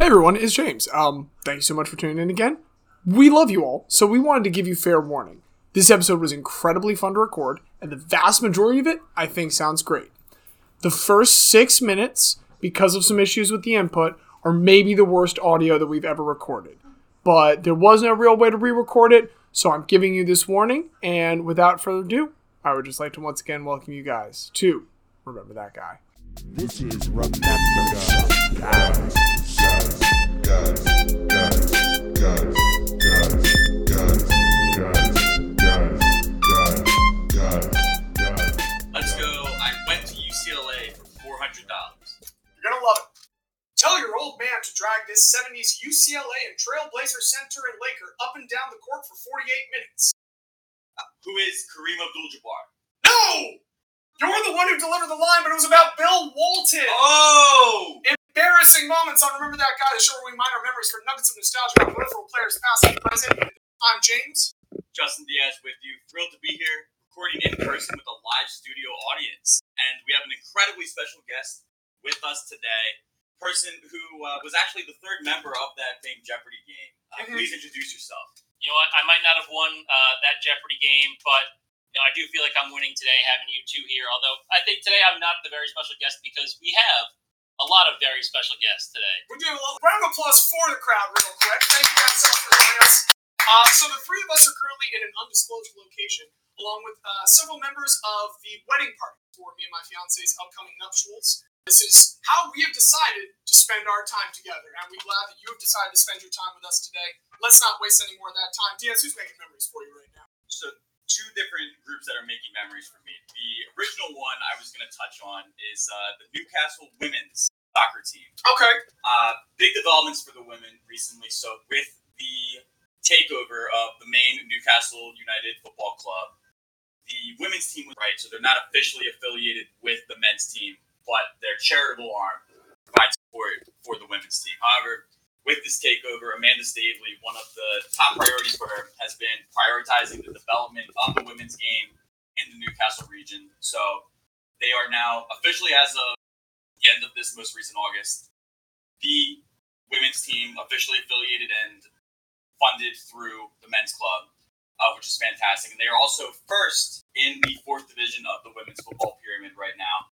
Hey everyone, it's James. Um, thank you so much for tuning in again. We love you all, so we wanted to give you fair warning. This episode was incredibly fun to record, and the vast majority of it, I think, sounds great. The first six minutes, because of some issues with the input, are maybe the worst audio that we've ever recorded. But there was no real way to re record it, so I'm giving you this warning, and without further ado, I would just like to once again welcome you guys to Remember That Guy. This is Remember the Guys. Let's go. I went to UCLA for $400. You're going to love it. Tell your old man to drag this 70s UCLA and Trailblazer Center and Laker up and down the court for 48 minutes. Who is Kareem Abdul Jabbar? No! You're the one who delivered the line, but it was about Bill Walton. Oh! Embarrassing moments on Remember That Guy, the show where we mine our memories for nuggets of nostalgia about peripheral players past and present. I'm James. Justin Diaz with you. Thrilled to be here, recording in person with a live studio audience, and we have an incredibly special guest with us today. Person who uh, was actually the third member of that famed Jeopardy game. Uh, Mhm. Please introduce yourself. you know what? I might not have won uh, that Jeopardy game, but you know, I do feel like I'm winning today having you two here. Although I think today I'm not the very special guest because we have a lot of very special guests today. We're doing a little round of applause for the crowd, real quick. Thank you guys so much for joining us. Uh, so the three of us are currently in an undisclosed location, along with uh, several members of the wedding party for me and my fiance's upcoming nuptials. This is how we have decided to spend our time together, and we're glad that you have decided to spend your time with us today. Let's not waste any more of that time. Diaz, who's making memories for you right now? So, two different groups that are making memories for me. The original one I was going to touch on is uh, the Newcastle women's soccer team. Okay. Uh, big developments for the women recently. So, with the takeover of the main Newcastle United Football Club, the women's team was right. So, they're not officially affiliated with the men's team, but their charitable arm provides support for the women's team. However, with this takeover, Amanda Staveley, one of the top priorities for her has been prioritizing the development of the women's game in the Newcastle region. So they are now officially, as of the end of this most recent August, the women's team officially affiliated and funded through the men's club, uh, which is fantastic. And they are also first in the fourth division of the women's football pyramid right now.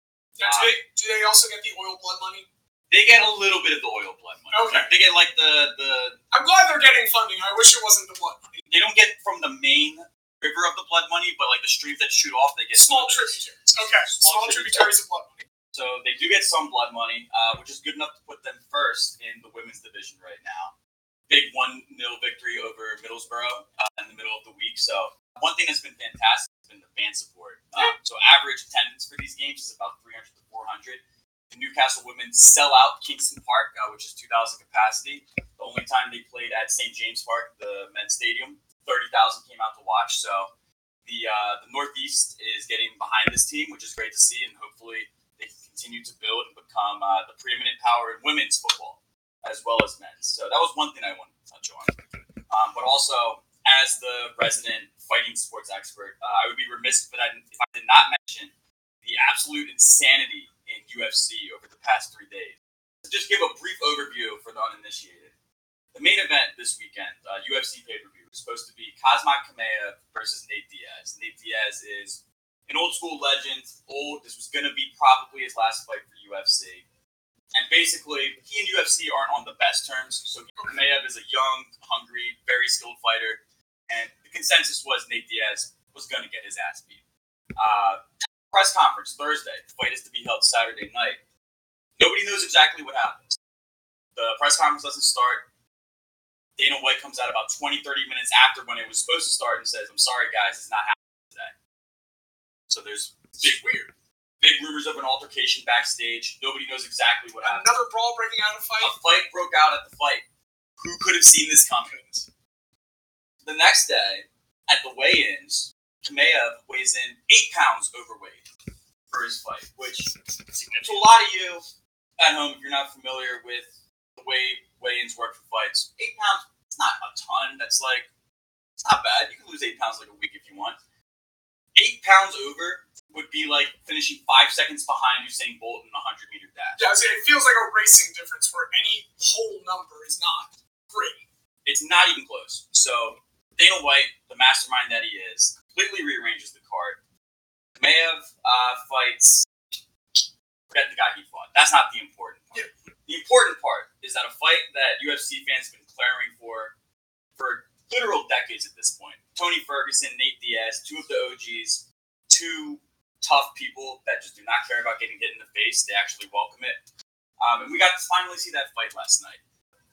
Do, they, do they also get the oil blood money? They get a little bit of the oil blood money. Okay. They get like the the I'm glad they're getting funding. I wish it wasn't the blood money. they don't get from the main river of the blood money, but like the streams that shoot off, they get Small some of it. tributaries. Okay. Small, Small tributaries of blood money. So they do get some blood money, uh, which is good enough to put them first in the women's division right now. Big one 0 victory over Middlesbrough uh, in the middle of the week. So one thing that's been fantastic has been the fan support. Um, so average attendance for these games is about 300 to 400. The Newcastle women sell out Kingston Park, uh, which is 2,000 capacity. The only time they played at St. James Park, the men's stadium, 30,000 came out to watch. So the uh, the Northeast is getting behind this team, which is great to see, and hopefully they can continue to build and become uh, the preeminent power in women's football as well as men's. So that was one thing I wanted to touch on. Um, but also, as the resident fighting sports expert, uh, I would be remiss if I, if I did not mention the absolute insanity in UFC over the past three days. Just give a brief overview for the uninitiated. The main event this weekend, uh, UFC pay per view, was supposed to be Khamzat Chimaev versus Nate Diaz. Nate Diaz is an old school legend, old. This was going to be probably his last fight for UFC. And basically, he and UFC aren't on the best terms. So Chimaev is a young, hungry, very skilled fighter. And the consensus was Nate Diaz was going to get his ass beat. Uh, press conference Thursday. The fight is to be held Saturday night. Nobody knows exactly what happens. The press conference doesn't start. Dana White comes out about 20, 30 minutes after when it was supposed to start and says, I'm sorry, guys, it's not happening today. So there's big, weird, big rumors of an altercation backstage. Nobody knows exactly what happened. Another brawl breaking out of fight. A fight broke out at the fight. Who could have seen this coming? The next day, at the weigh-ins, Chimaev weighs in eight pounds overweight for his fight, which to a lot of you at home, if you're not familiar with the way weigh-ins work for fights, eight pounds it's not a ton. That's like it's not bad. You can lose eight pounds like a week if you want. Eight pounds over would be like finishing five seconds behind Usain Bolt in a 100 meter dash. Yeah, it feels like a racing difference where any whole number is not great. It's not even close. So Dana White, the mastermind that he is, completely rearranges the card. Maev uh, fights. Forget the guy he fought. That's not the important part. The important part is that a fight that UFC fans have been clamoring for for literal decades at this point. Tony Ferguson, Nate Diaz, two of the OGs, two tough people that just do not care about getting hit in the face. They actually welcome it. Um, and we got to finally see that fight last night.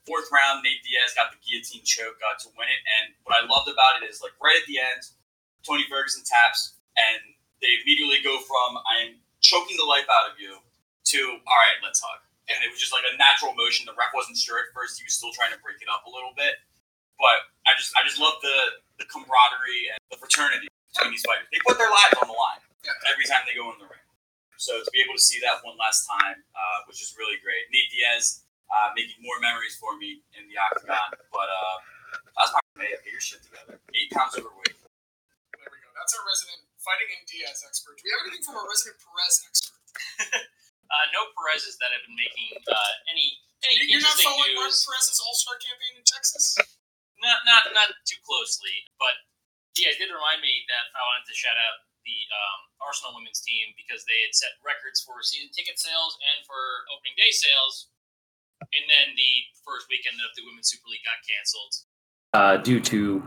Fourth round, Nate Diaz got the guillotine choke, got to win it. And what I loved about it is like right at the end, Tony Ferguson taps, and they immediately go from "I'm choking the life out of you" to "All right, let's hug." And it was just like a natural motion. The ref wasn't sure at first; he was still trying to break it up a little bit. But I just, I just love the the camaraderie and the fraternity between these fighters. They put their lives on the line every time they go in the ring. So to be able to see that one last time, uh, which is really great. Nate Diaz uh, making more memories for me in the octagon. But uh, that's my May get your shit together. Eight pounds overweight. There we go. That's our resident fighting in Diaz expert. Do we have anything from our resident Perez expert? Uh, no Perez's that have been making uh, any any You're not interesting following Martin. Perez's All Star campaign in Texas? Not not not too closely, but yeah, it did remind me that I wanted to shout out the um, Arsenal women's team because they had set records for season ticket sales and for opening day sales, and then the first weekend of the Women's Super League got canceled. uh, due to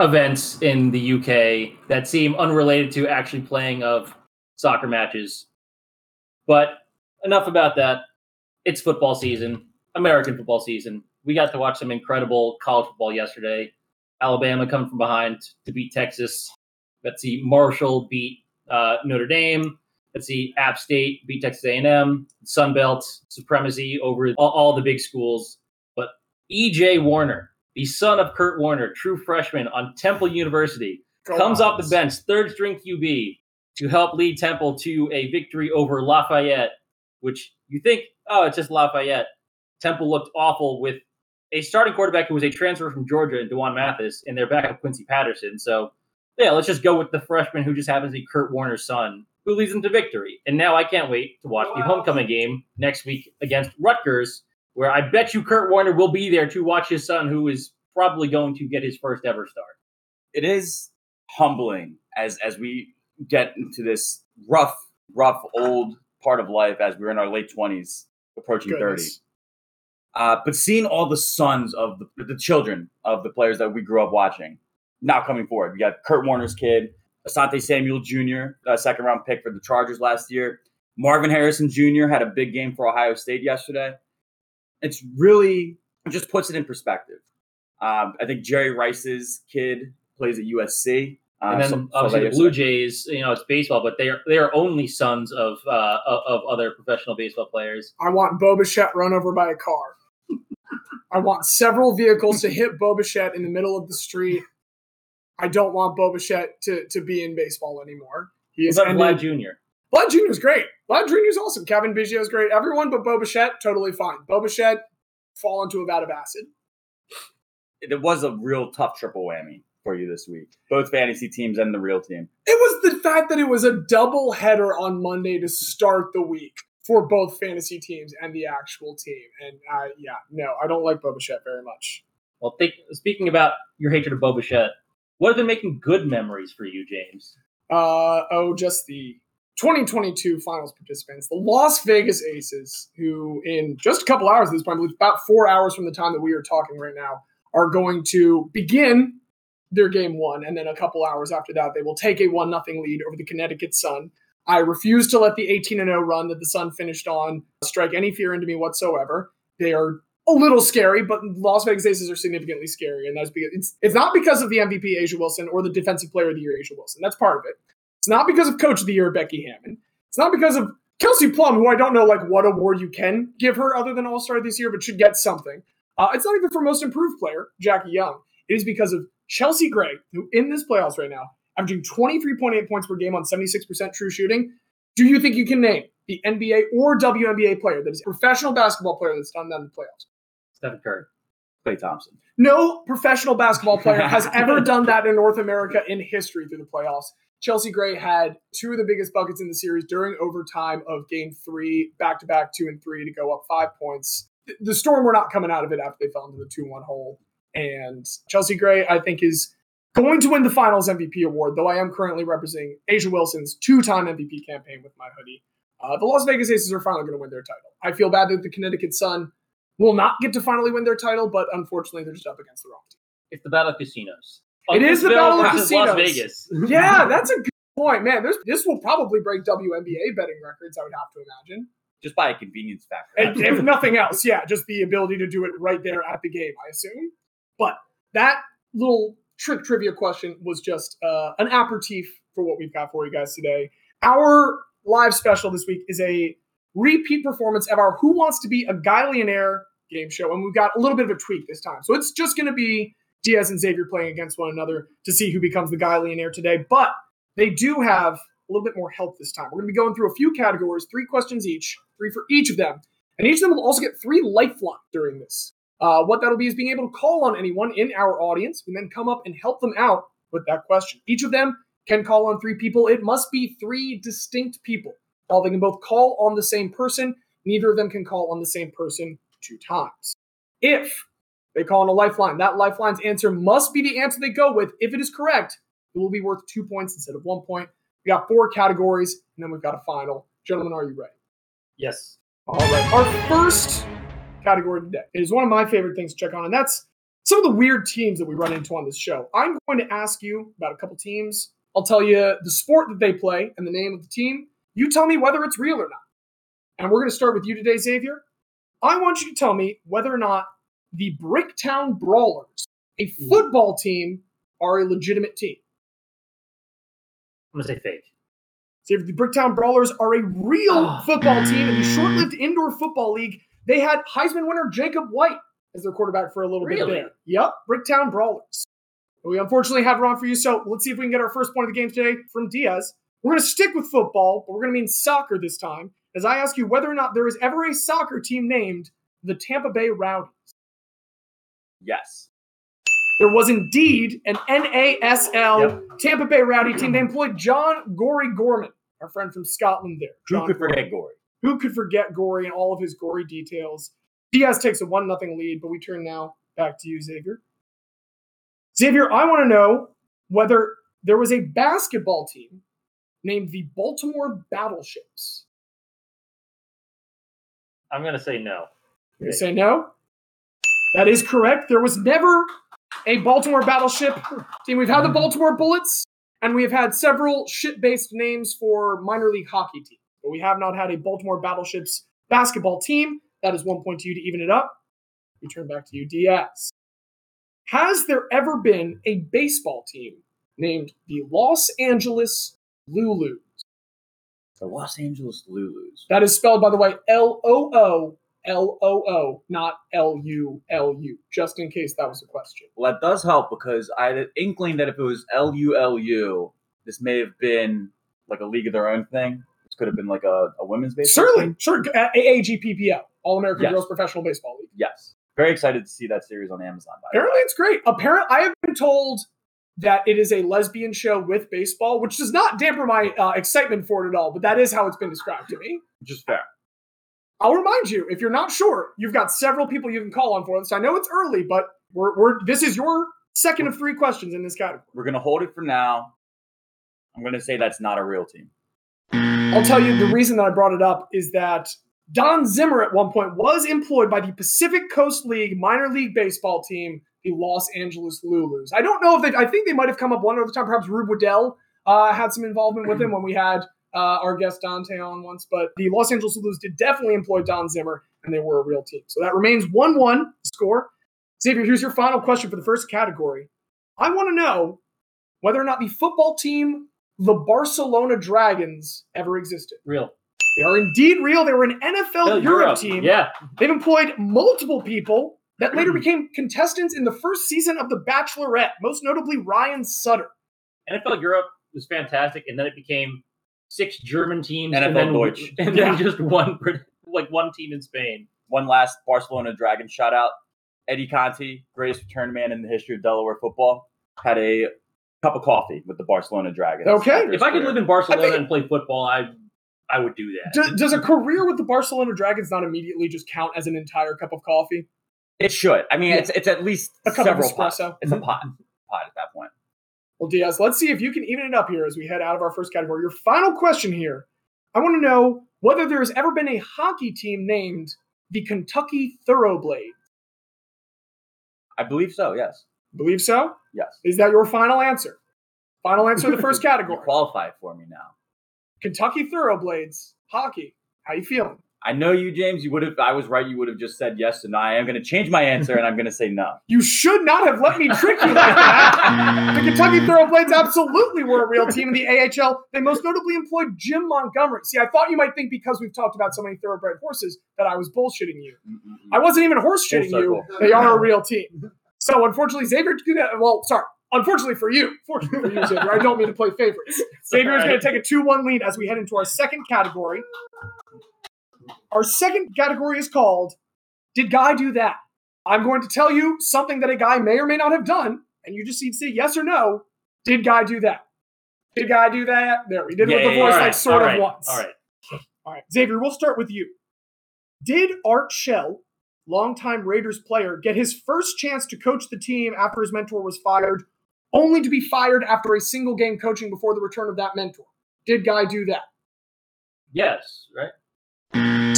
events in the UK that seem unrelated to actually playing of soccer matches. But enough about that. It's football season, American football season. We got to watch some incredible college football yesterday. Alabama come from behind to beat Texas. Let's see, Marshall beat uh, Notre Dame. Let's see, App State beat Texas A&M. Sun Belt supremacy over all, all the big schools. But EJ Warner, the son of Kurt Warner, true freshman on Temple University, Go comes off the bench, third string QB, to help lead Temple to a victory over Lafayette, which you think, oh, it's just Lafayette. Temple looked awful with a starting quarterback who was a transfer from Georgia, and D'Wan Mathis, and their backup Quincy Patterson. So, yeah, let's just go with the freshman who just happens to be Kurt Warner's son, who leads them to victory. And now I can't wait to watch the homecoming game next week against Rutgers, where I bet you Kurt Warner will be there to watch his son, who is probably going to get his first ever start. it is humbling as as we get into this rough, rough old part of life as we're in our late twenties, approaching thirty. Uh, but seeing all the sons of the, the children of the players that we grew up watching now coming forward. We got Kurt Warner's kid, Asante Samuel Jr., a second round pick for the Chargers last year. Marvin Harrison Jr. had a big game for Ohio State yesterday. It's really it just puts it in perspective. Um, I think Jerry Rice's kid plays at USC. Uh, and then so- so obviously they- the Blue Jays, you know, it's baseball, but they are they are only sons of uh, of, of other professional baseball players. I want Boba run over by a car. I want several vehicles to hit Boba in the middle of the street. I don't want Boba to, to be in baseball anymore. He is What about ended- Vlad Jr.? Vlad Jr. is great. Vlad Jr. is awesome. Cavan Biggio is great. Everyone but Boba totally fine. Boba fall into a vat of acid. it was a real tough triple whammy for you this week. Both fantasy teams and the real team. It was the fact that it was a double header on Monday to start the week for both fantasy teams and the actual team. And uh, yeah, no, I don't like Boba very much. Well, think, speaking about your hatred of Boba Fett, what have been making good memories for you, James? Uh, oh, just the 2022 finals participants, the Las Vegas Aces, who in just a couple hours at this point, I believe about four hours from the time that we are talking right now, are going to begin their game one, and then a couple hours after that, they will take a one nothing lead over the Connecticut Sun. I refuse to let the 18 0 run that the Sun finished on strike any fear into me whatsoever. They are a little scary, but Las Vegas Aces are significantly scary, and that's because it's it's not because of the MVP A'ja Wilson or the Defensive Player of the Year A'ja Wilson. That's part of it. It's not because of Coach of the Year Becky Hammon. It's not because of Kelsey Plum, who I don't know like what award you can give her other than All Star this year, but should get something. Uh, it's not even for Most Improved Player, Jackie Young. It is because of Chelsea Gray, who in this playoffs right now, averaging 23.8 points per game on 76% true shooting. Do you think you can name the NBA or WNBA player that is a professional basketball player that's done that in the playoffs? Stephen Curry. Klay Thompson. No professional basketball player has ever done that in North America in history through the playoffs. Chelsea Gray had two of the biggest buckets in the series during overtime of game three, back to back two and three to go up five points. The- Storm were not coming out of it after they fell into the 2 1 hole. And Chelsea Gray, I think, is going to win the finals MVP award, though I am currently representing A'ja Wilson's two time MVP campaign with my hoodie. Uh, the Las Vegas Aces are finally going to win their title. I feel bad that the Connecticut Sun will not get to finally win their title, but unfortunately, they're just up against the wrong team. It's the Battle of Casinos. It is the Battle of versus Las Casinos. Vegas. Yeah, that's a good point, man. There's, this will probably break WNBA betting records, I would have to imagine. Just by a convenience factor. And if nothing else, yeah, just the ability to do it right there at the game, I assume. But that little trick trivia question was just uh, an aperitif for what we've got for you guys today. Our live special this week is a repeat performance of our Who Wants to Be a Guylionaire game show, and we've got a little bit of a tweak this time. So it's just going to be Diaz and Xavier playing against one another to see who becomes the Guylionaire today. But they do have a little bit more help this time. We're going to be going through a few categories, three questions each, three for each of them. And each of them will also get three lifelines during this. Uh, what that'll be is being able to call on anyone in our audience and then come up and help them out with that question. Each of them can call on three people. It must be three distinct people. While they can both call on the same person, neither of them can call on the same person two times. If they call on a lifeline, that lifeline's answer must be the answer they go with. If it is correct, it will be worth two points instead of one point. We got four categories, and then we've got a final. Gentlemen, are you ready? Yes. All right. Our first category today is one of my favorite things to check on, and that's some of the weird teams that we run into on this show. I'm going to ask you about a couple teams. I'll tell you the sport that they play and the name of the team. You tell me whether it's real or not. And we're going to start with you today, Xavier. I want you to tell me whether or not the Bricktown Brawlers, a hmm. football team, are a legitimate team. I'm gonna say fake. Xavier, the Bricktown Brawlers are a real Oh. football team in the short-lived indoor football league. They had Heisman winner Jason White as their quarterback for a little Really? bit there. Yep, Bricktown Brawlers. We unfortunately have it on for you, so let's see if we can get our first point of the game today from Diaz. We're going to stick with football, but we're going to mean soccer this time, as I ask you whether or not there is ever a soccer team named the Tampa Bay Rowdies. Yes. There was indeed an NASL Tampa Bay Rowdy team. They employed John Gory Gorman, our friend from Scotland there. Who could Gorman. forget Gory? Who could forget Gory and all of his gory details? Diaz takes a 1 0 lead, but we turn now back to you, Xavier. Xavier, I want to know whether there was a basketball team named the Baltimore Battleships. I'm gonna say no. You say no? That is correct. There was never a Baltimore Battleship team. We've had the Baltimore Bullets, and we have had several ship based names for minor league hockey teams, but we have not had a Baltimore Battleships basketball team. That is one point to you to even it up. We turn back to you, Diaz. Has there ever been a baseball team named the Los Angeles Lulus? The Los Angeles Lulus. That is spelled, by the way, L O O L O O, not L U L U, just in case that was a question. Well, that does help because I had an inkling that if it was L U L U, this may have been like a league of their own thing. This could have been like a, a women's baseball. Certainly, team. sure. AAGPBL, All American Yes. Girls Professional Baseball League. Yes. Very excited to see that series on Amazon. By the way. Apparently, it's great. Apparently, I have been told that it is a lesbian show with baseball, which does not dampen my uh, excitement for it at all, but that is how it's been described to me. Just is fair. I'll remind you, if you're not sure, you've got several people you can call on for this. I know it's early, but we're, we're this is your second of three questions in this category. We're gonna hold it for now. I'm gonna say that's not a real team. I'll tell you the reason that I brought it up is that Don Zimmer at one point was employed by the Pacific Coast League minor league baseball team, the Los Angeles Lulus. I don't know if they, I think they might have come up one other time. Perhaps Rube Waddell uh, had some involvement with him when we had uh, our guest Dante on once. But the Los Angeles Lulus did definitely employ Don Zimmer, and they were a real team. So that remains 1 1 score. Xavier, here's your final question for the first category. I want to know whether or not the football team, the Barcelona Dragons, ever existed. Real. They are indeed real. They were an NFL Oh, Europe, team. Yeah. They've employed multiple people that later became contestants in the first season of The Bachelorette, most notably Ryan Sutter. NFL Europe was fantastic, and then it became six German teams, and then, Deutsch. and Yeah. just one, like one team in Spain. One last Barcelona Dragon shout out. Eddie Conti, greatest return man in the history of Delaware football, had a cup of coffee with the Barcelona Dragons. Okay. If I could live in Barcelona think- and play football, I I would do that. Does, does a career with the Barcelona Dragons not immediately just count as an entire cup of coffee? it should. I mean, Yeah. it's it's at least A cup of several pots. espresso. It's a mm-hmm. pot, pot at that point. Well, Diaz, let's see if you can even it up here as we head out of our first category. Your final question here. I want to know whether there has ever been a hockey team named the Kentucky Thoroughblade. I believe so. Yes. Believe so? Yes. Is that your final answer? Final answer in the first You category. qualify for me now. Kentucky Thoroughblades hockey. How you feeling? I know you, James. You would have. I was right. You would have just said yes and. I am going to change my answer, and I'm going to say no. You should not have let me trick you like that. The Kentucky Thoroughblades absolutely were a real team in the AHL. They most notably employed Jim Montgomery. See, I thought you might think because we've talked about so many thoroughbred horses that I was bullshitting you. I wasn't even horse shitting you. They are a real team. So unfortunately, Xavier, well, sorry. Unfortunately for you, fortunately for you, Xavier, I don't mean to play favorites. Xavier is going to take a 2 1 lead as we head into our second category. Our second category is called Did Guy Do That? I'm going to tell you something that a guy may or may not have done, and you just need to say yes or no. Did Guy do that? Did Guy do that? There, we did it with the Yeah, voice yeah, like sort of right, once. All right. All right, Xavier, we'll start with you. Did Art Shell, longtime Raiders player, get his first chance to coach the team after his mentor was fired, only to be fired after a single game coaching before the return of that mentor? Did Guy do that? Yes. Right.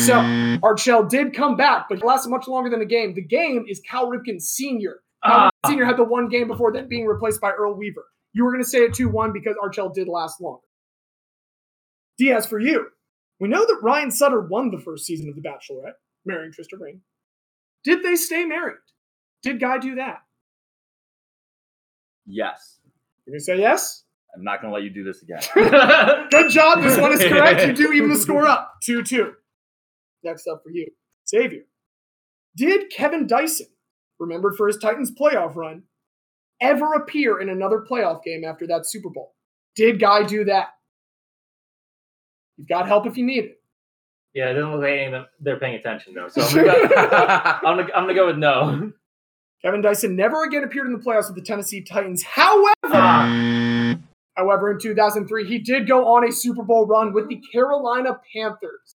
So Art Shell did come back, but it lasted much longer than the game. The game is Cal Ripken Sr. Cal Ah. Sr. had the one game before then being replaced by Earl Weaver. You were going to say it 2 1 because Art Shell did last longer. Diaz, for you, we know that Ryan Sutter won the first season of The Bachelorette, marrying Trista Rehn. Did they stay married? Did Guy do that? Yes. You're going to say yes? I'm not going to let you do this again. Good job. This one is correct. You do even the score up 2 2. Next up for you, Xavier. Did Kevin Dyson, remembered for his Titans playoff run, ever appear in another playoff game after that Super Bowl? Did Guy do that? You've got help if you need it. Yeah, it doesn't look like any of them they're paying attention though. So I'm gonna, go, I'm gonna, I'm gonna go with no. Kevin Dyson never again appeared in the playoffs with the Tennessee Titans. However, however, in 2003, he did go on a Super Bowl run with the Carolina Panthers.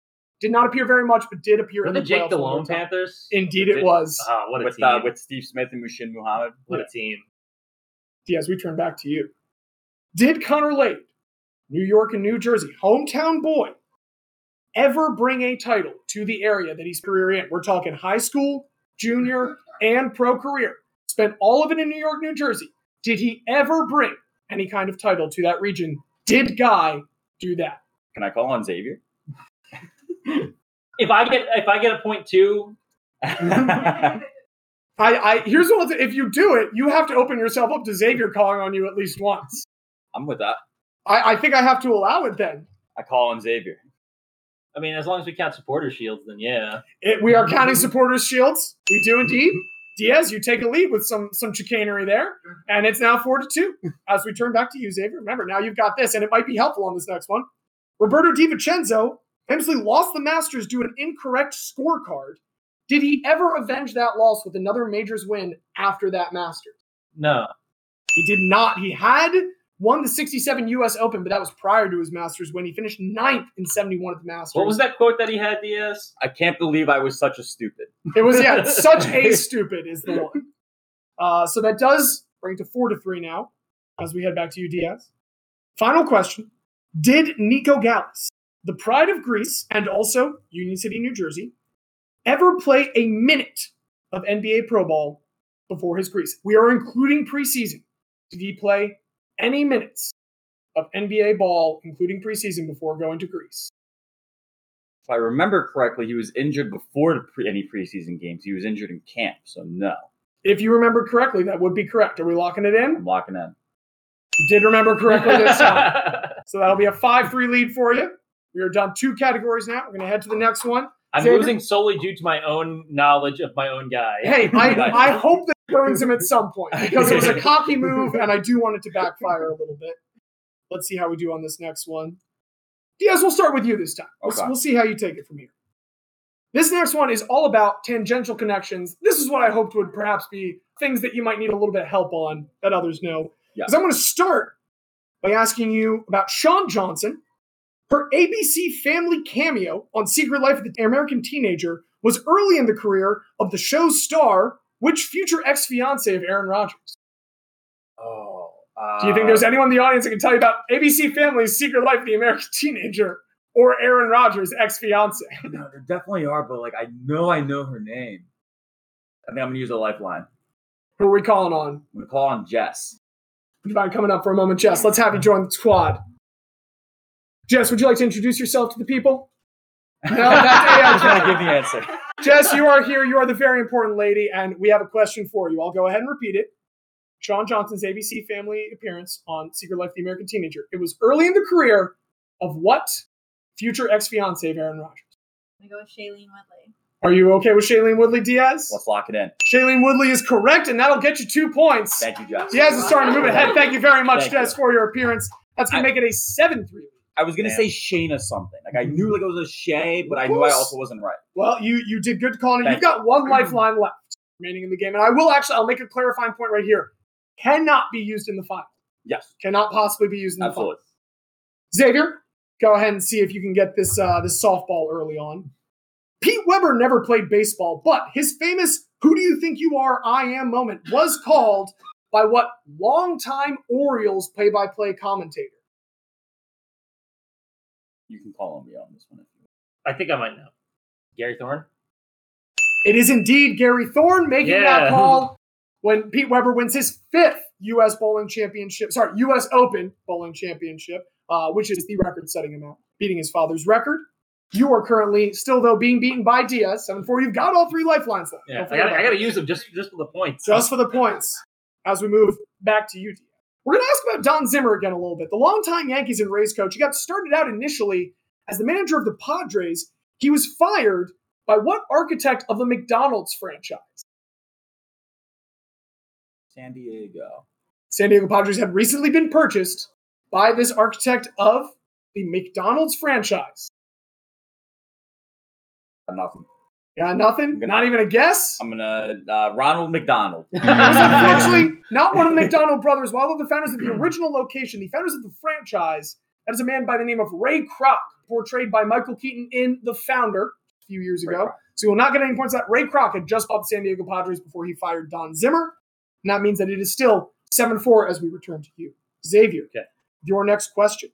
Did not appear very much, but did appear Were in the the Jake playoffs one more Delhomme time. Panthers? Indeed, it was. Ah, what a with team! uh, with Steve Smith and Muhsin Muhammad. what a team! Diaz, we turn back to you. Did Connor Lade, New York and New Jersey, hometown boy, ever bring a title to the area that he's career in? We're talking high school, junior, and pro career. Spent all of it in New York, New Jersey. Did he ever bring any kind of title to that region? Did Guy do that? Can I call on Xavier? If I get if I get a point two, I, I here's what if you do it, you have to open yourself up to Xavier calling on you at least once. I'm with that. I, I think I have to allow it then. I call on Xavier. I mean, as long as we count supporter shields, then yeah. It, we are counting supporters' shields. We do indeed. Diaz, you take a lead with some some chicanery there, and it's now four to two. As we turn back to you, Xavier. Remember, now you've got this, and it might be helpful on this next one. Roberto De Vicenzo famously lost the Masters due to an incorrect scorecard. Did he ever avenge that loss with another majors win after that Masters? No. He did not. He had won the 67 U.S. Open, but that was prior to his Masters win. He finished ninth in 71 at the Masters. What was that quote that he had, Diaz? I can't believe I was such a stupid. It was yeah, such a stupid is the one. Uh, so that does bring to four to three now, as we head back to you, Diaz. Final question: Did Nico Galis, the pride of Greece and also Union City, New Jersey, ever play a minute of NBA Pro Ball before his Greece? We are including preseason. Did he play any minutes of NBA ball, including preseason, before going to Greece? If I remember correctly, he was injured before pre- any preseason games. He was injured in camp, so no. If you remember correctly, that would be correct. Are we locking it in? I'm locking in. You did remember correctly this time. So that'll be a 5 3 lead for you. We are done two categories now. We're going to head to the next one. I'm Xavier? losing solely due to my own knowledge of my own guy. Hey, I, I hope that burns him at some point because it was a cocky move and I do want it to backfire a little bit. Let's see how we do on this next one. Diaz, we'll start with you this time. We'll, Okay. we'll see how you take it from here. This next one is all about tangential connections. This is what I hoped would perhaps be things that you might need a little bit of help on that others know. Yeah. Because I'm going to start by asking you about Shawn Johnson. Her ABC Family cameo on Secret Life of the American Teenager was early in the career of the show's star, which future ex fiance of Aaron Rodgers. Oh. Do you think there's uh, anyone in the audience that can tell you about ABC Family's Secret Life of the American Teenager or Aaron Rodgers' ex fiance? No, there definitely are, but like I know I know her name. I think I'm gonna use a lifeline. Who are we calling on? I'm gonna call on Jess. Would you mind coming up for a moment, Jess? Let's have you join the squad. Jess, would you like to introduce yourself to the people? No, that's I'm trying to give the answer. Jess, you are here. You are the very important lady, and we have a question for you. I'll go ahead and repeat it. Shawn Johnson's ABC Family appearance on Secret Life of the American Teenager. It was early in the career of what future ex fiance of Aaron Rodgers? I'm gonna go with Shailene Woodley. Are you okay with Shailene Woodley Diaz? Let's lock it in. Shailene Woodley is correct, and that'll get you two points. Thank you, Jess. Diaz is starting to move ahead. Thank you very much, Thank Jess, you. for your appearance. That's going to make it a 7 3. I was gonna Yeah. say Shayna something. Like I knew like it was a Shay, but I knew I also wasn't right. Well, you you did good calling. You've got one lifeline left remaining in the game, and I will actually I'll make a clarifying point right here. Cannot be used in the final. Yes, Cannot possibly be used in the absolutely. final. Xavier, go ahead and see if you can get this uh, this softball early on. Pete Weber never played baseball, but his famous "Who do you think you are? I am" moment was called by what longtime Orioles play-by-play commentator? You can call on me on this one. If you I think I might know. Gary Thorne. It is indeed Gary Thorne making that call when Pete Weber wins his fifth U.S. bowling championship, sorry, U.S. Open bowling championship, uh, which is the record-setting amount, beating his father's record. You are currently still though being beaten by Diaz seven four. You've got all three lifelines left. Yeah, I gotta, I about gotta that. use them just just for the points. just for the points as we move back to you. Diaz. We're going to ask about Don Zimmer again a little bit. The longtime Yankees and Rays coach. He got started out initially as the manager of the Padres. He was fired by what architect of the McDonald's franchise? San Diego. San Diego Padres had recently been purchased by this architect of the McDonald's franchise. Nothing. Got nothing? Not even a guess? I'm gonna uh, Ronald McDonald. It was unfortunately not one of the McDonald brothers. While one of the founders of the original location, the founders of the franchise, that is a man by the name of Ray Kroc, portrayed by Michael Keaton in The Founder a few years Ray ago. Kroc. So you will not get any points. for That Ray Kroc had just bought the San Diego Padres before he fired Don Zimmer, and that means that it is still seven four as we return to you, Xavier. Okay. Your next question.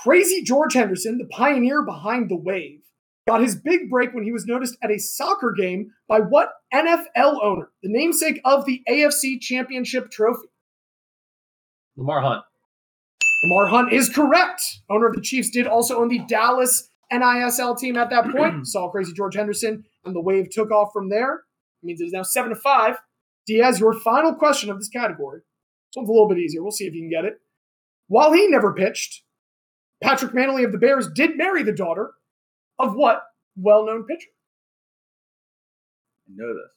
Crazy George Henderson, the pioneer behind the wave, got his big break when he was noticed at a soccer game by what NFL owner, the namesake of the AFC Championship trophy? Lamar Hunt. Lamar Hunt is correct. Owner of the Chiefs did also own the Dallas NISL team at that point. Saw crazy George Henderson, and the wave took off from there. It means it is now seven to five. Diaz, your final question of this category. This one's a little bit easier. We'll see if you can get it. While he never pitched, Patrick Mannelly of the Bears did marry the daughter of what well-known pitcher? I know this.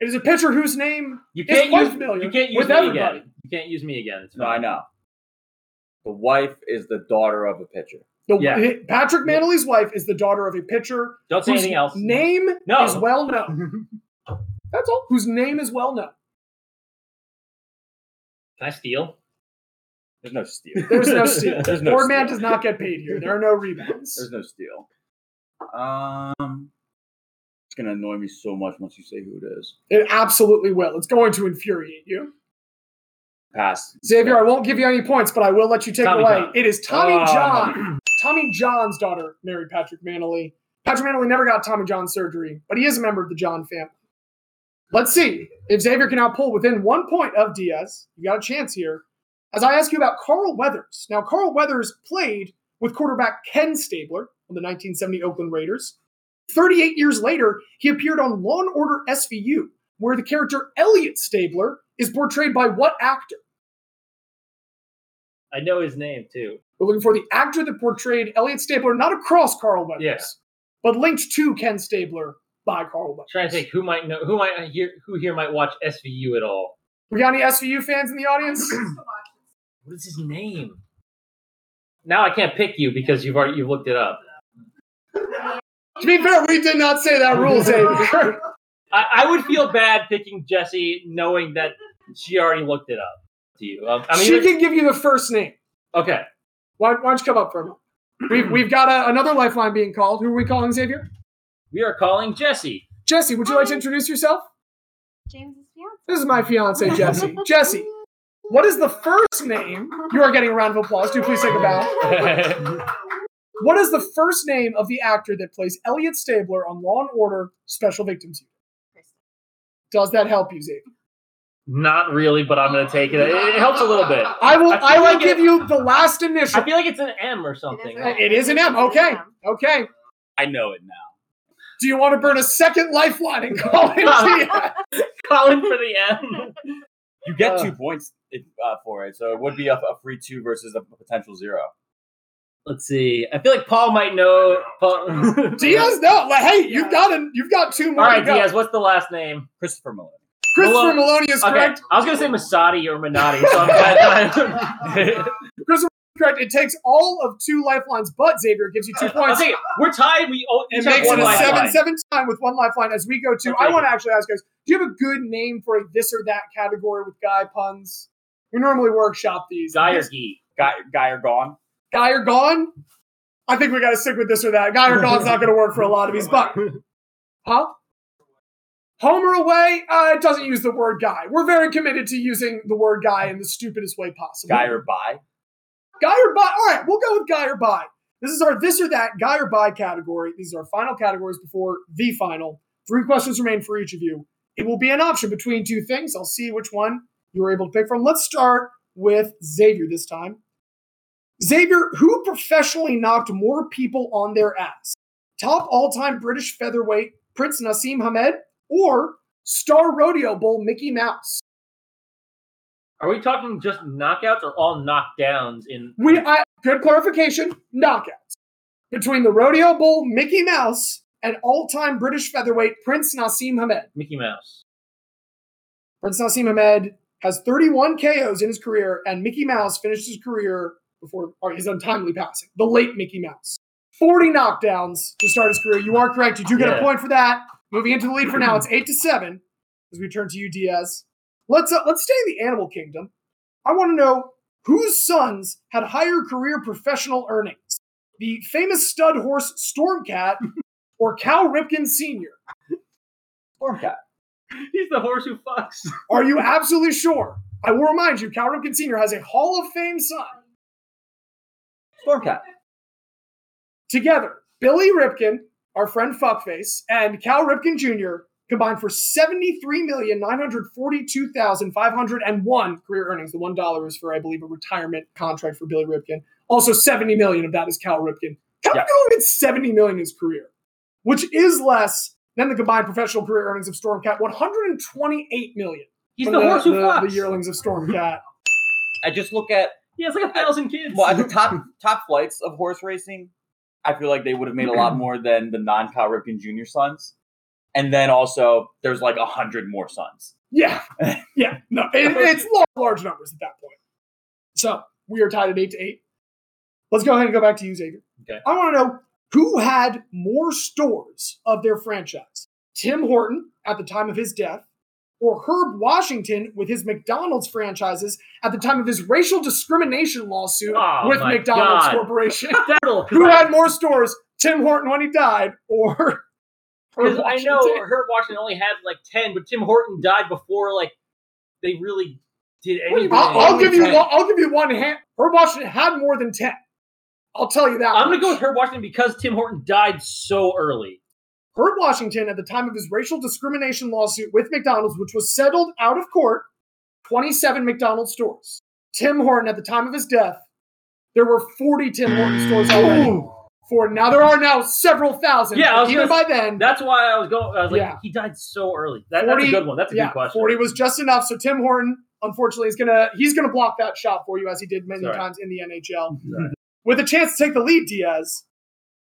It is a pitcher whose name You is can't quite use familiar you can't use with me everybody. again. You can't use me again. It's No, I know. The wife is the daughter of a pitcher. The, Yeah. Patrick Mannelly's wife is the daughter of a pitcher Don't say anything else. name No. is well known. That's all. Whose name is well known. Can I steal? There's no steal. There's no steal. There's no Boardman steal. does not get paid here. There are no rebounds. There's no steal. Um, it's gonna annoy me so much once you say who it is. It absolutely will. It's going to infuriate you. Pass. Xavier, I won't give you any points, but I will let you take Tommy it away. John. It is Tommy Oh. John. Tommy John's daughter married Patrick Mannelly. Patrick Mannelly never got Tommy John surgery, but he is a member of the John family. Let's see if Xavier can now pull within one point of Diaz. You got a chance here. As I ask you about Carl Weathers. Now, Carl Weathers played with quarterback Ken Stabler on the 1970 Oakland Raiders. 38 years later, he appeared on Law and Order SVU, where the character Elliot Stabler is portrayed by what actor? I know his name too. We're looking for the actor that portrayed Elliot Stabler, not across Carl Weathers, Yeah. but linked to Ken Stabler by Carl Weathers. trying to think who might know who might hear who here might watch SVU at all. We got any SVU fans in the audience? What is his name? Now I can't pick you because you've already you've looked it up. to be fair, we did not say that rule, Xavier. I, I would feel bad picking Jesse knowing that she already looked it up. to you. Um, I mean, she there's- can give you the first name. okay. Why, why don't you come up for a moment? We've, we've got a, another lifeline being called. Who are we calling, Xavier? We are calling Jesse. Jesse, would you like to introduce yourself? James's fiance. This is my fiance, Jesse. Jesse, what is the first name? You are getting a round of applause. Do please take a bow. What is the first name of the actor that plays Elliot Stabler on Law and Order Special Victims Unit? Does that help you, Xavier? Not really, but I'm gonna take it. It, it helps a little bit. I will. I I, will like give it- you the last initial. I feel like it's an M or something. It it is an M. Okay. Okay. I know it now. Do you want to burn a second lifeline and call it? Gia? Calling for the M. You get Uh. two points if, uh, for it, so it would be a, a free two versus a potential zero. Let's see. I feel like Paul might know. Paul... Diaz, no. Like, hey, you've got a, You've got two more. right, to go. Diaz. What's the last name? Christopher Meloni. Christopher Malone- Meloni is Okay, correct. I was gonna say Masadi or Minotti, so I'm glad that Christopher correct. It takes all of two lifelines, but Xavier gives you two points. take it. We're tied. We all It makes one it a seven seven time with one lifeline as we go to. I'll I want to actually ask guys, do you have a good name for a this or that category with guy puns? We normally workshop these. Guy or Gee? Guy, guy are gone. guy or gone? I think we got to stick with this or that. Guy or gone's not going to work for a lot of these, but huh? Home or away? Uh, it doesn't use the word guy. We're very committed to using the word guy in the stupidest way possible. Guy or buy. Guy or buy? All right, we'll go with guy or buy. This is our this or that guy or buy category. These are our final categories before the final. Three questions remain for each of you. It will be an option between two things. I'll see which one you were able to pick from. Let's start with Xavier this time. Xavier, who professionally knocked more people on their ass? Top all time British featherweight Prince Naseem Hamed or star rodeo bull Mickey Mouse? Are we talking just knockouts or all knockdowns? In We I, good clarification. Knockouts between the rodeo bull Mickey Mouse and all-time British featherweight Prince Naseem Hamed. Mickey Mouse. Prince Nassim Hamed has 31 KOs in his career, and Mickey Mouse finished his career before or his untimely passing. The late Mickey Mouse. 40 knockdowns to start his career. You are correct. You do get a point for that. Moving into the lead for now, it's eight to seven. As we turn to you, Diaz. Let's uh, let's stay in the animal kingdom. I want to know whose sons had higher career professional earnings: the famous stud horse Stormcat or Cal Ripken Sr. Stormcat. He's the horse who fucks. Are you absolutely sure? I will remind you, Cal Ripken Sr. has a Hall of Fame son. Stormcat. Together, Billy Ripken, our friend Fuckface, and Cal Ripken Jr. combined for 73,942,501 career earnings. The $1 is for, I believe, a retirement contract for Billy Ripken. Also, 70 million of that is Cal Ripken. Cal Yeah. Ripken only made 70 million in his career, which is less than the combined professional career earnings of Stormcat, 128 million. He's from the, horse who the, fucks. the yearlings of Stormcat. I just look at Yeah, it's like a thousand kids. well at the top top flights of horse racing. I feel like they would have made a lot more than the non Cal Ripken Jr. sons. And then also, there's like a hundred more sons. Yeah, yeah, no, it, it's large, large numbers at that point. So we are tied at eight to eight. Let's go ahead and go back to you, Xavier. Okay. I want to know who had more stores of their franchise: Tim Horton at the time of his death, or Herb Washington with his McDonald's franchises at the time of his racial discrimination lawsuit Oh, with McDonald's God. Corporation. Who had more stores: Tim Horton when he died, or Because I know Herb Washington only had like ten, but Tim Horton died before like they really did What do you- anything. I'll, I'll give you one. I'll give you one hand. Herb Washington had more than ten. I'll tell you that. I'm gonna go with Herb Washington because Tim Horton died so early. Herb Washington at the time of his racial discrimination lawsuit with McDonald's, which was settled out of court. Twenty-seven McDonald's stores. Tim Horton at the time of his death, there were forty Tim Horton stores already. For now, there are now several thousand. Yeah, I was even by then. That's why I was going. I was like, Yeah. he died so early. That, that's a good one. That's a yeah, good question. Forty was just enough. So Tim Horton, unfortunately, is gonna he's gonna block that shot for you as he did many Sorry. times in the NHL. Sorry. With a chance to take the lead, Diaz.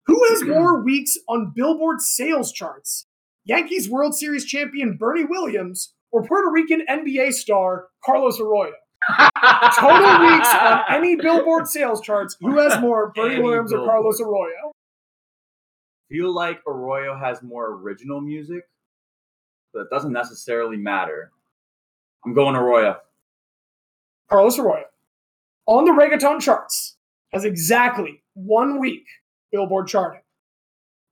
Who has mm-hmm. more weeks on Billboard sales charts? Yankees World Series champion Bernie Williams or Puerto Rican NBA star Carlos Arroyo? Total weeks on any Billboard sales charts. Who has more, Bernie Any Williams or Carlos Arroyo? feel like Arroyo has more original music, but it doesn't necessarily matter. I'm going Arroyo. Carlos Arroyo, on the reggaeton charts, has exactly one week Billboard charting.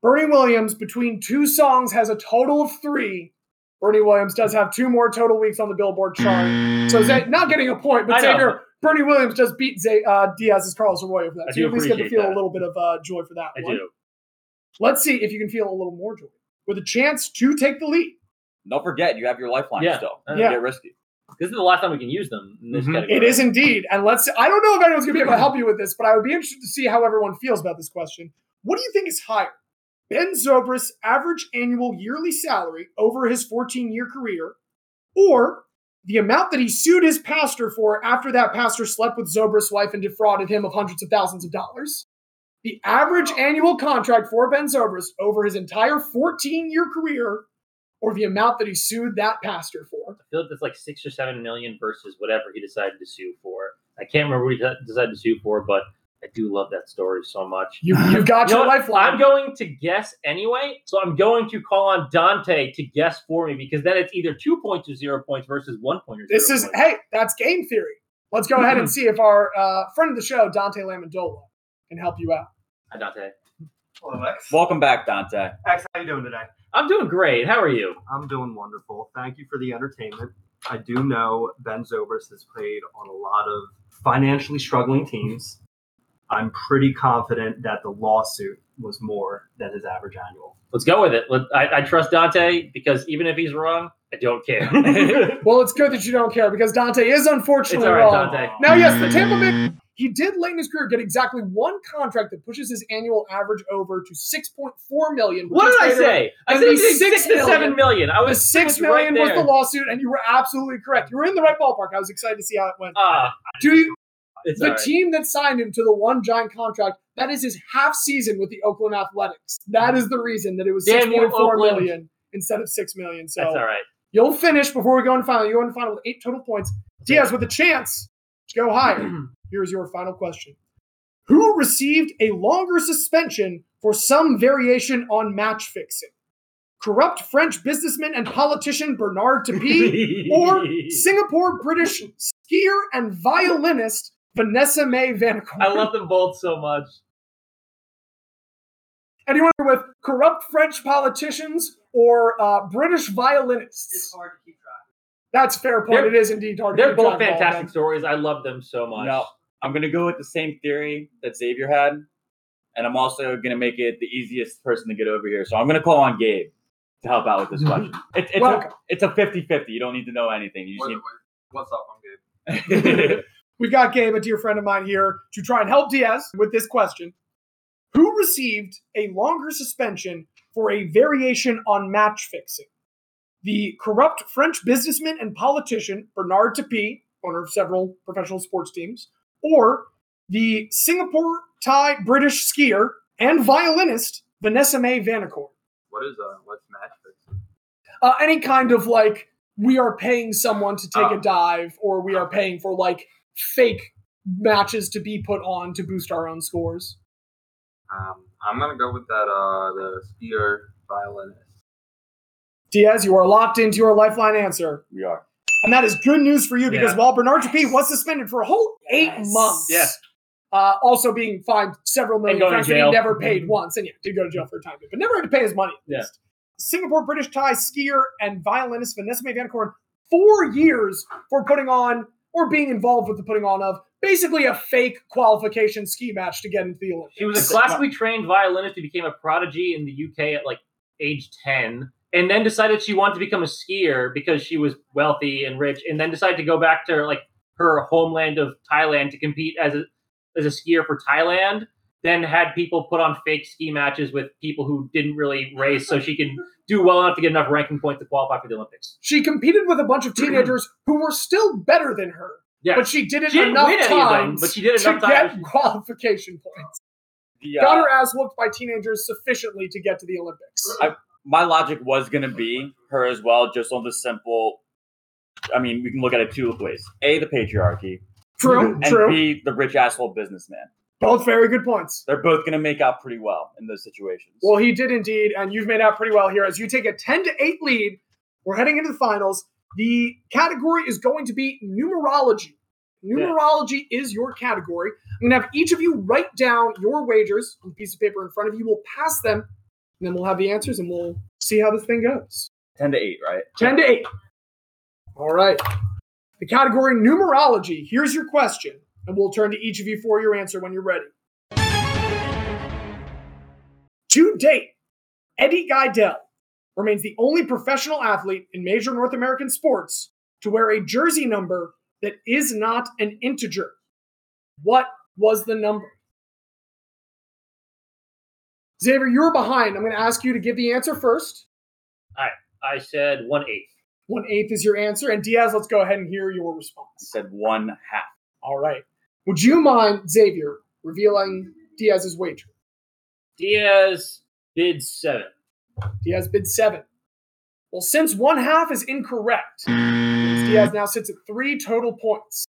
Bernie Williams, between two songs, has a total of three. Bernie Williams does have two more total weeks on the Billboard chart. So Zay, not getting a point, but Xavier, Bernie Williams just beat Zay, uh, Diaz's Carlos Arroyo for that. I so you do at least get to appreciate feel a little bit of uh, joy for that I one. do. Let's see if you can feel a little more joy. With a chance to take the lead. Don't forget, you have your lifeline Yeah. still. Yeah. Yeah. Get risky. This is the last time we can use them in this Mhm. category. It is indeed. And let's I don't know if anyone's gonna be able to help you with this, but I would be interested to see how everyone feels about this question. What do you think is higher? Ben Zobrist' average annual yearly salary over his 14 year career, or the amount that he sued his pastor for after that pastor slept with Zobrist's wife and defrauded him of hundreds of thousands of dollars? The average annual contract for Ben Zobrist over his entire 14 year career, or the amount that he sued that pastor for? I feel like that's like six or seven million versus whatever he decided to sue for. I can't remember what he decided to sue for, but I do love that story so much. You, you've got You your what? lifeline. I'm going to guess anyway, so I'm going to call on Dante to guess for me because then it's either two points or zero points versus one point or zero This is points. hey, that's game theory. Let's go ahead and see if our uh, friend of the show, Dante Lamandola, can help you out. Hi, Dante. Hello, X. Welcome back, Dante. X, how you doing today? I'm doing great. How are you? I'm doing wonderful. Thank you for the entertainment. I do know Ben Zobrist has played on a lot of financially struggling teams. I'm pretty confident that the lawsuit was more than his average annual. Let's go with it. Let, I, I trust Dante because even if he's wrong, I don't care. Well, it's good that you don't care because Dante is it's unfortunately all right, wrong. Dante. Now, yes, the Tampa Bay he did late in his career get exactly one contract that pushes his annual average over to six point four million. What did I say? I said the six to seven million- million. I The was six was right was there. the lawsuit, and you were absolutely correct. You were in the right ballpark. I was excited to see how it went. Ah, Do you, it's the right. team that signed him to the one giant contract, that is his half season with the Oakland Athletics. That is the reason that it was six point four Oakland. million instead of six million. So That's all right. you'll finish before we go into final. You go into the final with eight total points. Diaz with a chance to go higher. Here's your final question. Who received a longer suspension for some variation on match fixing? Corrupt French businessman and politician Bernard Tapie or Singapore British skier and violinist Vanessa May Vanakorn? I love them both so much. Anyone with corrupt French politicians or uh, British violinists? hard to keep track. That's a fair point. They're- it is indeed hard. They're keep both track of all of fantastic stories. I love them so much. No, I'm gonna go with the same theory that Xavier had, and I'm also gonna make it the easiest person to get over here. So I'm gonna call on Gabe to help out with this question. It's it's a, it's a 50-50. You don't need to know anything. You just need What's up? I'm good. We've got Gabe, a dear friend of mine here, to try and help Diaz with this question. Who received a longer suspension for a variation on match fixing? The corrupt French businessman and politician Bernard Tapie, owner of several professional sports teams, or the Singapore Thai British skier and violinist Vanessa May Vanakorn? What is uh? What's match fixing? uh, any kind of like we are paying someone to take Oh. a dive or we are paying for like fake matches to be put on to boost our own scores Um, I'm gonna go with that. Uh, the skier violinist. Diaz you are locked into your lifeline answer we are. and that is good news for you because Yeah. while bernard Tapie was suspended for a whole eight Yes. months Yes. uh, also being fined several million going francs that he never paid once and yeah did go to jail for a time but never had to pay his money at Yeah. least. singapore british thai skier and violinist vanessa may Vancorn, four years for putting on or being involved with the putting on of basically a fake qualification ski match to get into the Olympics. She was a classically trained violinist who became a prodigy in the UK at like age 10 and then decided she wanted to become a skier because she was wealthy and rich and then decided to go back to like her homeland of Thailand to compete as a as a skier for Thailand then had people put on fake ski matches with people who didn't really race so she could do well enough to get enough ranking points to qualify for the Olympics. She competed with a bunch of teenagers who were still better than her, Yeah. but she did it She enough of them, times but she did to enough get qualification points. The, Got uh, her ass whooped by teenagers sufficiently to get to the Olympics. My logic was gonna be her as well, just on the simple. I mean, we can look at it two ways: a, the patriarchy, True, and true. b, the rich asshole businessman. Both very good points. They're both gonna make out pretty well in those situations. Well, he did indeed, and you've made out pretty well here as you take a 10 to 8 lead. We're heading into the finals. The category is going to be numerology. Numerology is your category. I'm going to have each of you write down your wagers on a piece of paper in front of you. We'll pass them, and then we'll have the answers, and we'll see how this thing goes. 10 to 8, right? 10 to 8. All right. The category numerology. Here's your question, and we'll turn to each of you for your answer when you're ready. To date, Eddie Gaedel remains the only professional athlete in major North American sports to wear a jersey number that is not an integer. What was the number? Xavier, you're behind. I'm going to ask you to give the answer first. I said one eighth. One eighth is your answer. And Diaz, let's go ahead and hear your response. Said one half. All right. Would you mind, Xavier, revealing Diaz's wager? Diaz bid seven. Diaz bid seven. Well, since one half is incorrect, Diaz now sits at three total points.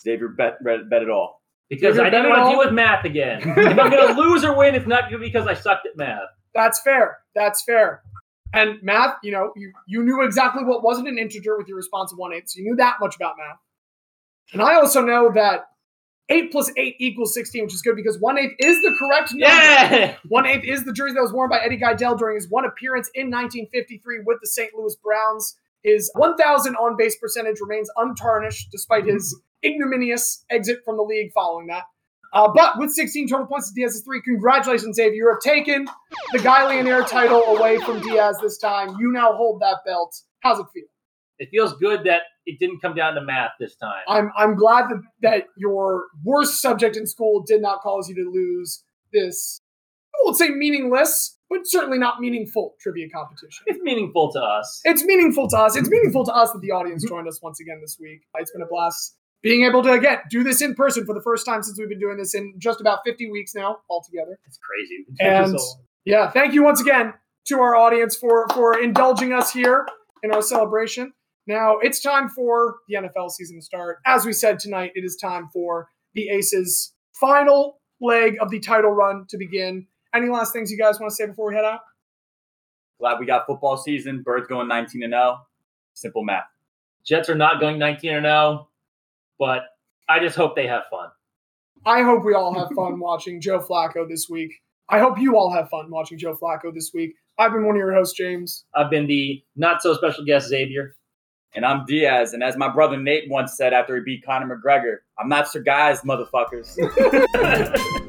Xavier bet, bet, bet it all. Because I didn't want to deal with math again. if I'm going to lose or win, it's not because I sucked at math. That's fair. That's fair. And math, you know, you, you knew exactly what wasn't an integer with your response of one eighth, so you knew that much about math. And I also know that eight plus eight equals sixteen, which is good because one eighth is the correct number. Yeah! One eighth is the jersey that was worn by Eddie Gaedel during his one appearance in 1953 with the St. Louis Browns. His 1,000 on base percentage remains untarnished despite his ignominious exit from the league following that. Uh, but with 16 total points, Diaz is three. Congratulations, Xavier. You have taken the Guy Leonard title away from Diaz this time. You now hold that belt. How's it feel? It feels good that it didn't come down to math this time. I'm I'm glad that, that your worst subject in school did not cause you to lose this. I won't say meaningless, but certainly not meaningful trivia competition. It's meaningful to us. It's meaningful to us. It's meaningful to us that the audience joined us once again this week. It's been a blast being able to again do this in person for the first time since we've been doing this in just about 50 weeks now altogether. It's crazy. And yeah, thank you once again to our audience for for indulging us here in our celebration. Now it's time for the NFL season to start. As we said tonight, it is time for the Aces' final leg of the title run to begin. Any last things you guys want to say before we head out? Glad we got football season. Birds going 19 and 0. Simple math. Jets are not going 19 and 0, but I just hope they have fun. I hope we all have fun watching Joe Flacco this week. I hope you all have fun watching Joe Flacco this week. I've been one of your hosts, James. I've been the not so special guest, Xavier. And I'm Diaz. And as my brother Nate once said after he beat Conor McGregor, I'm not Sir Guys, motherfuckers.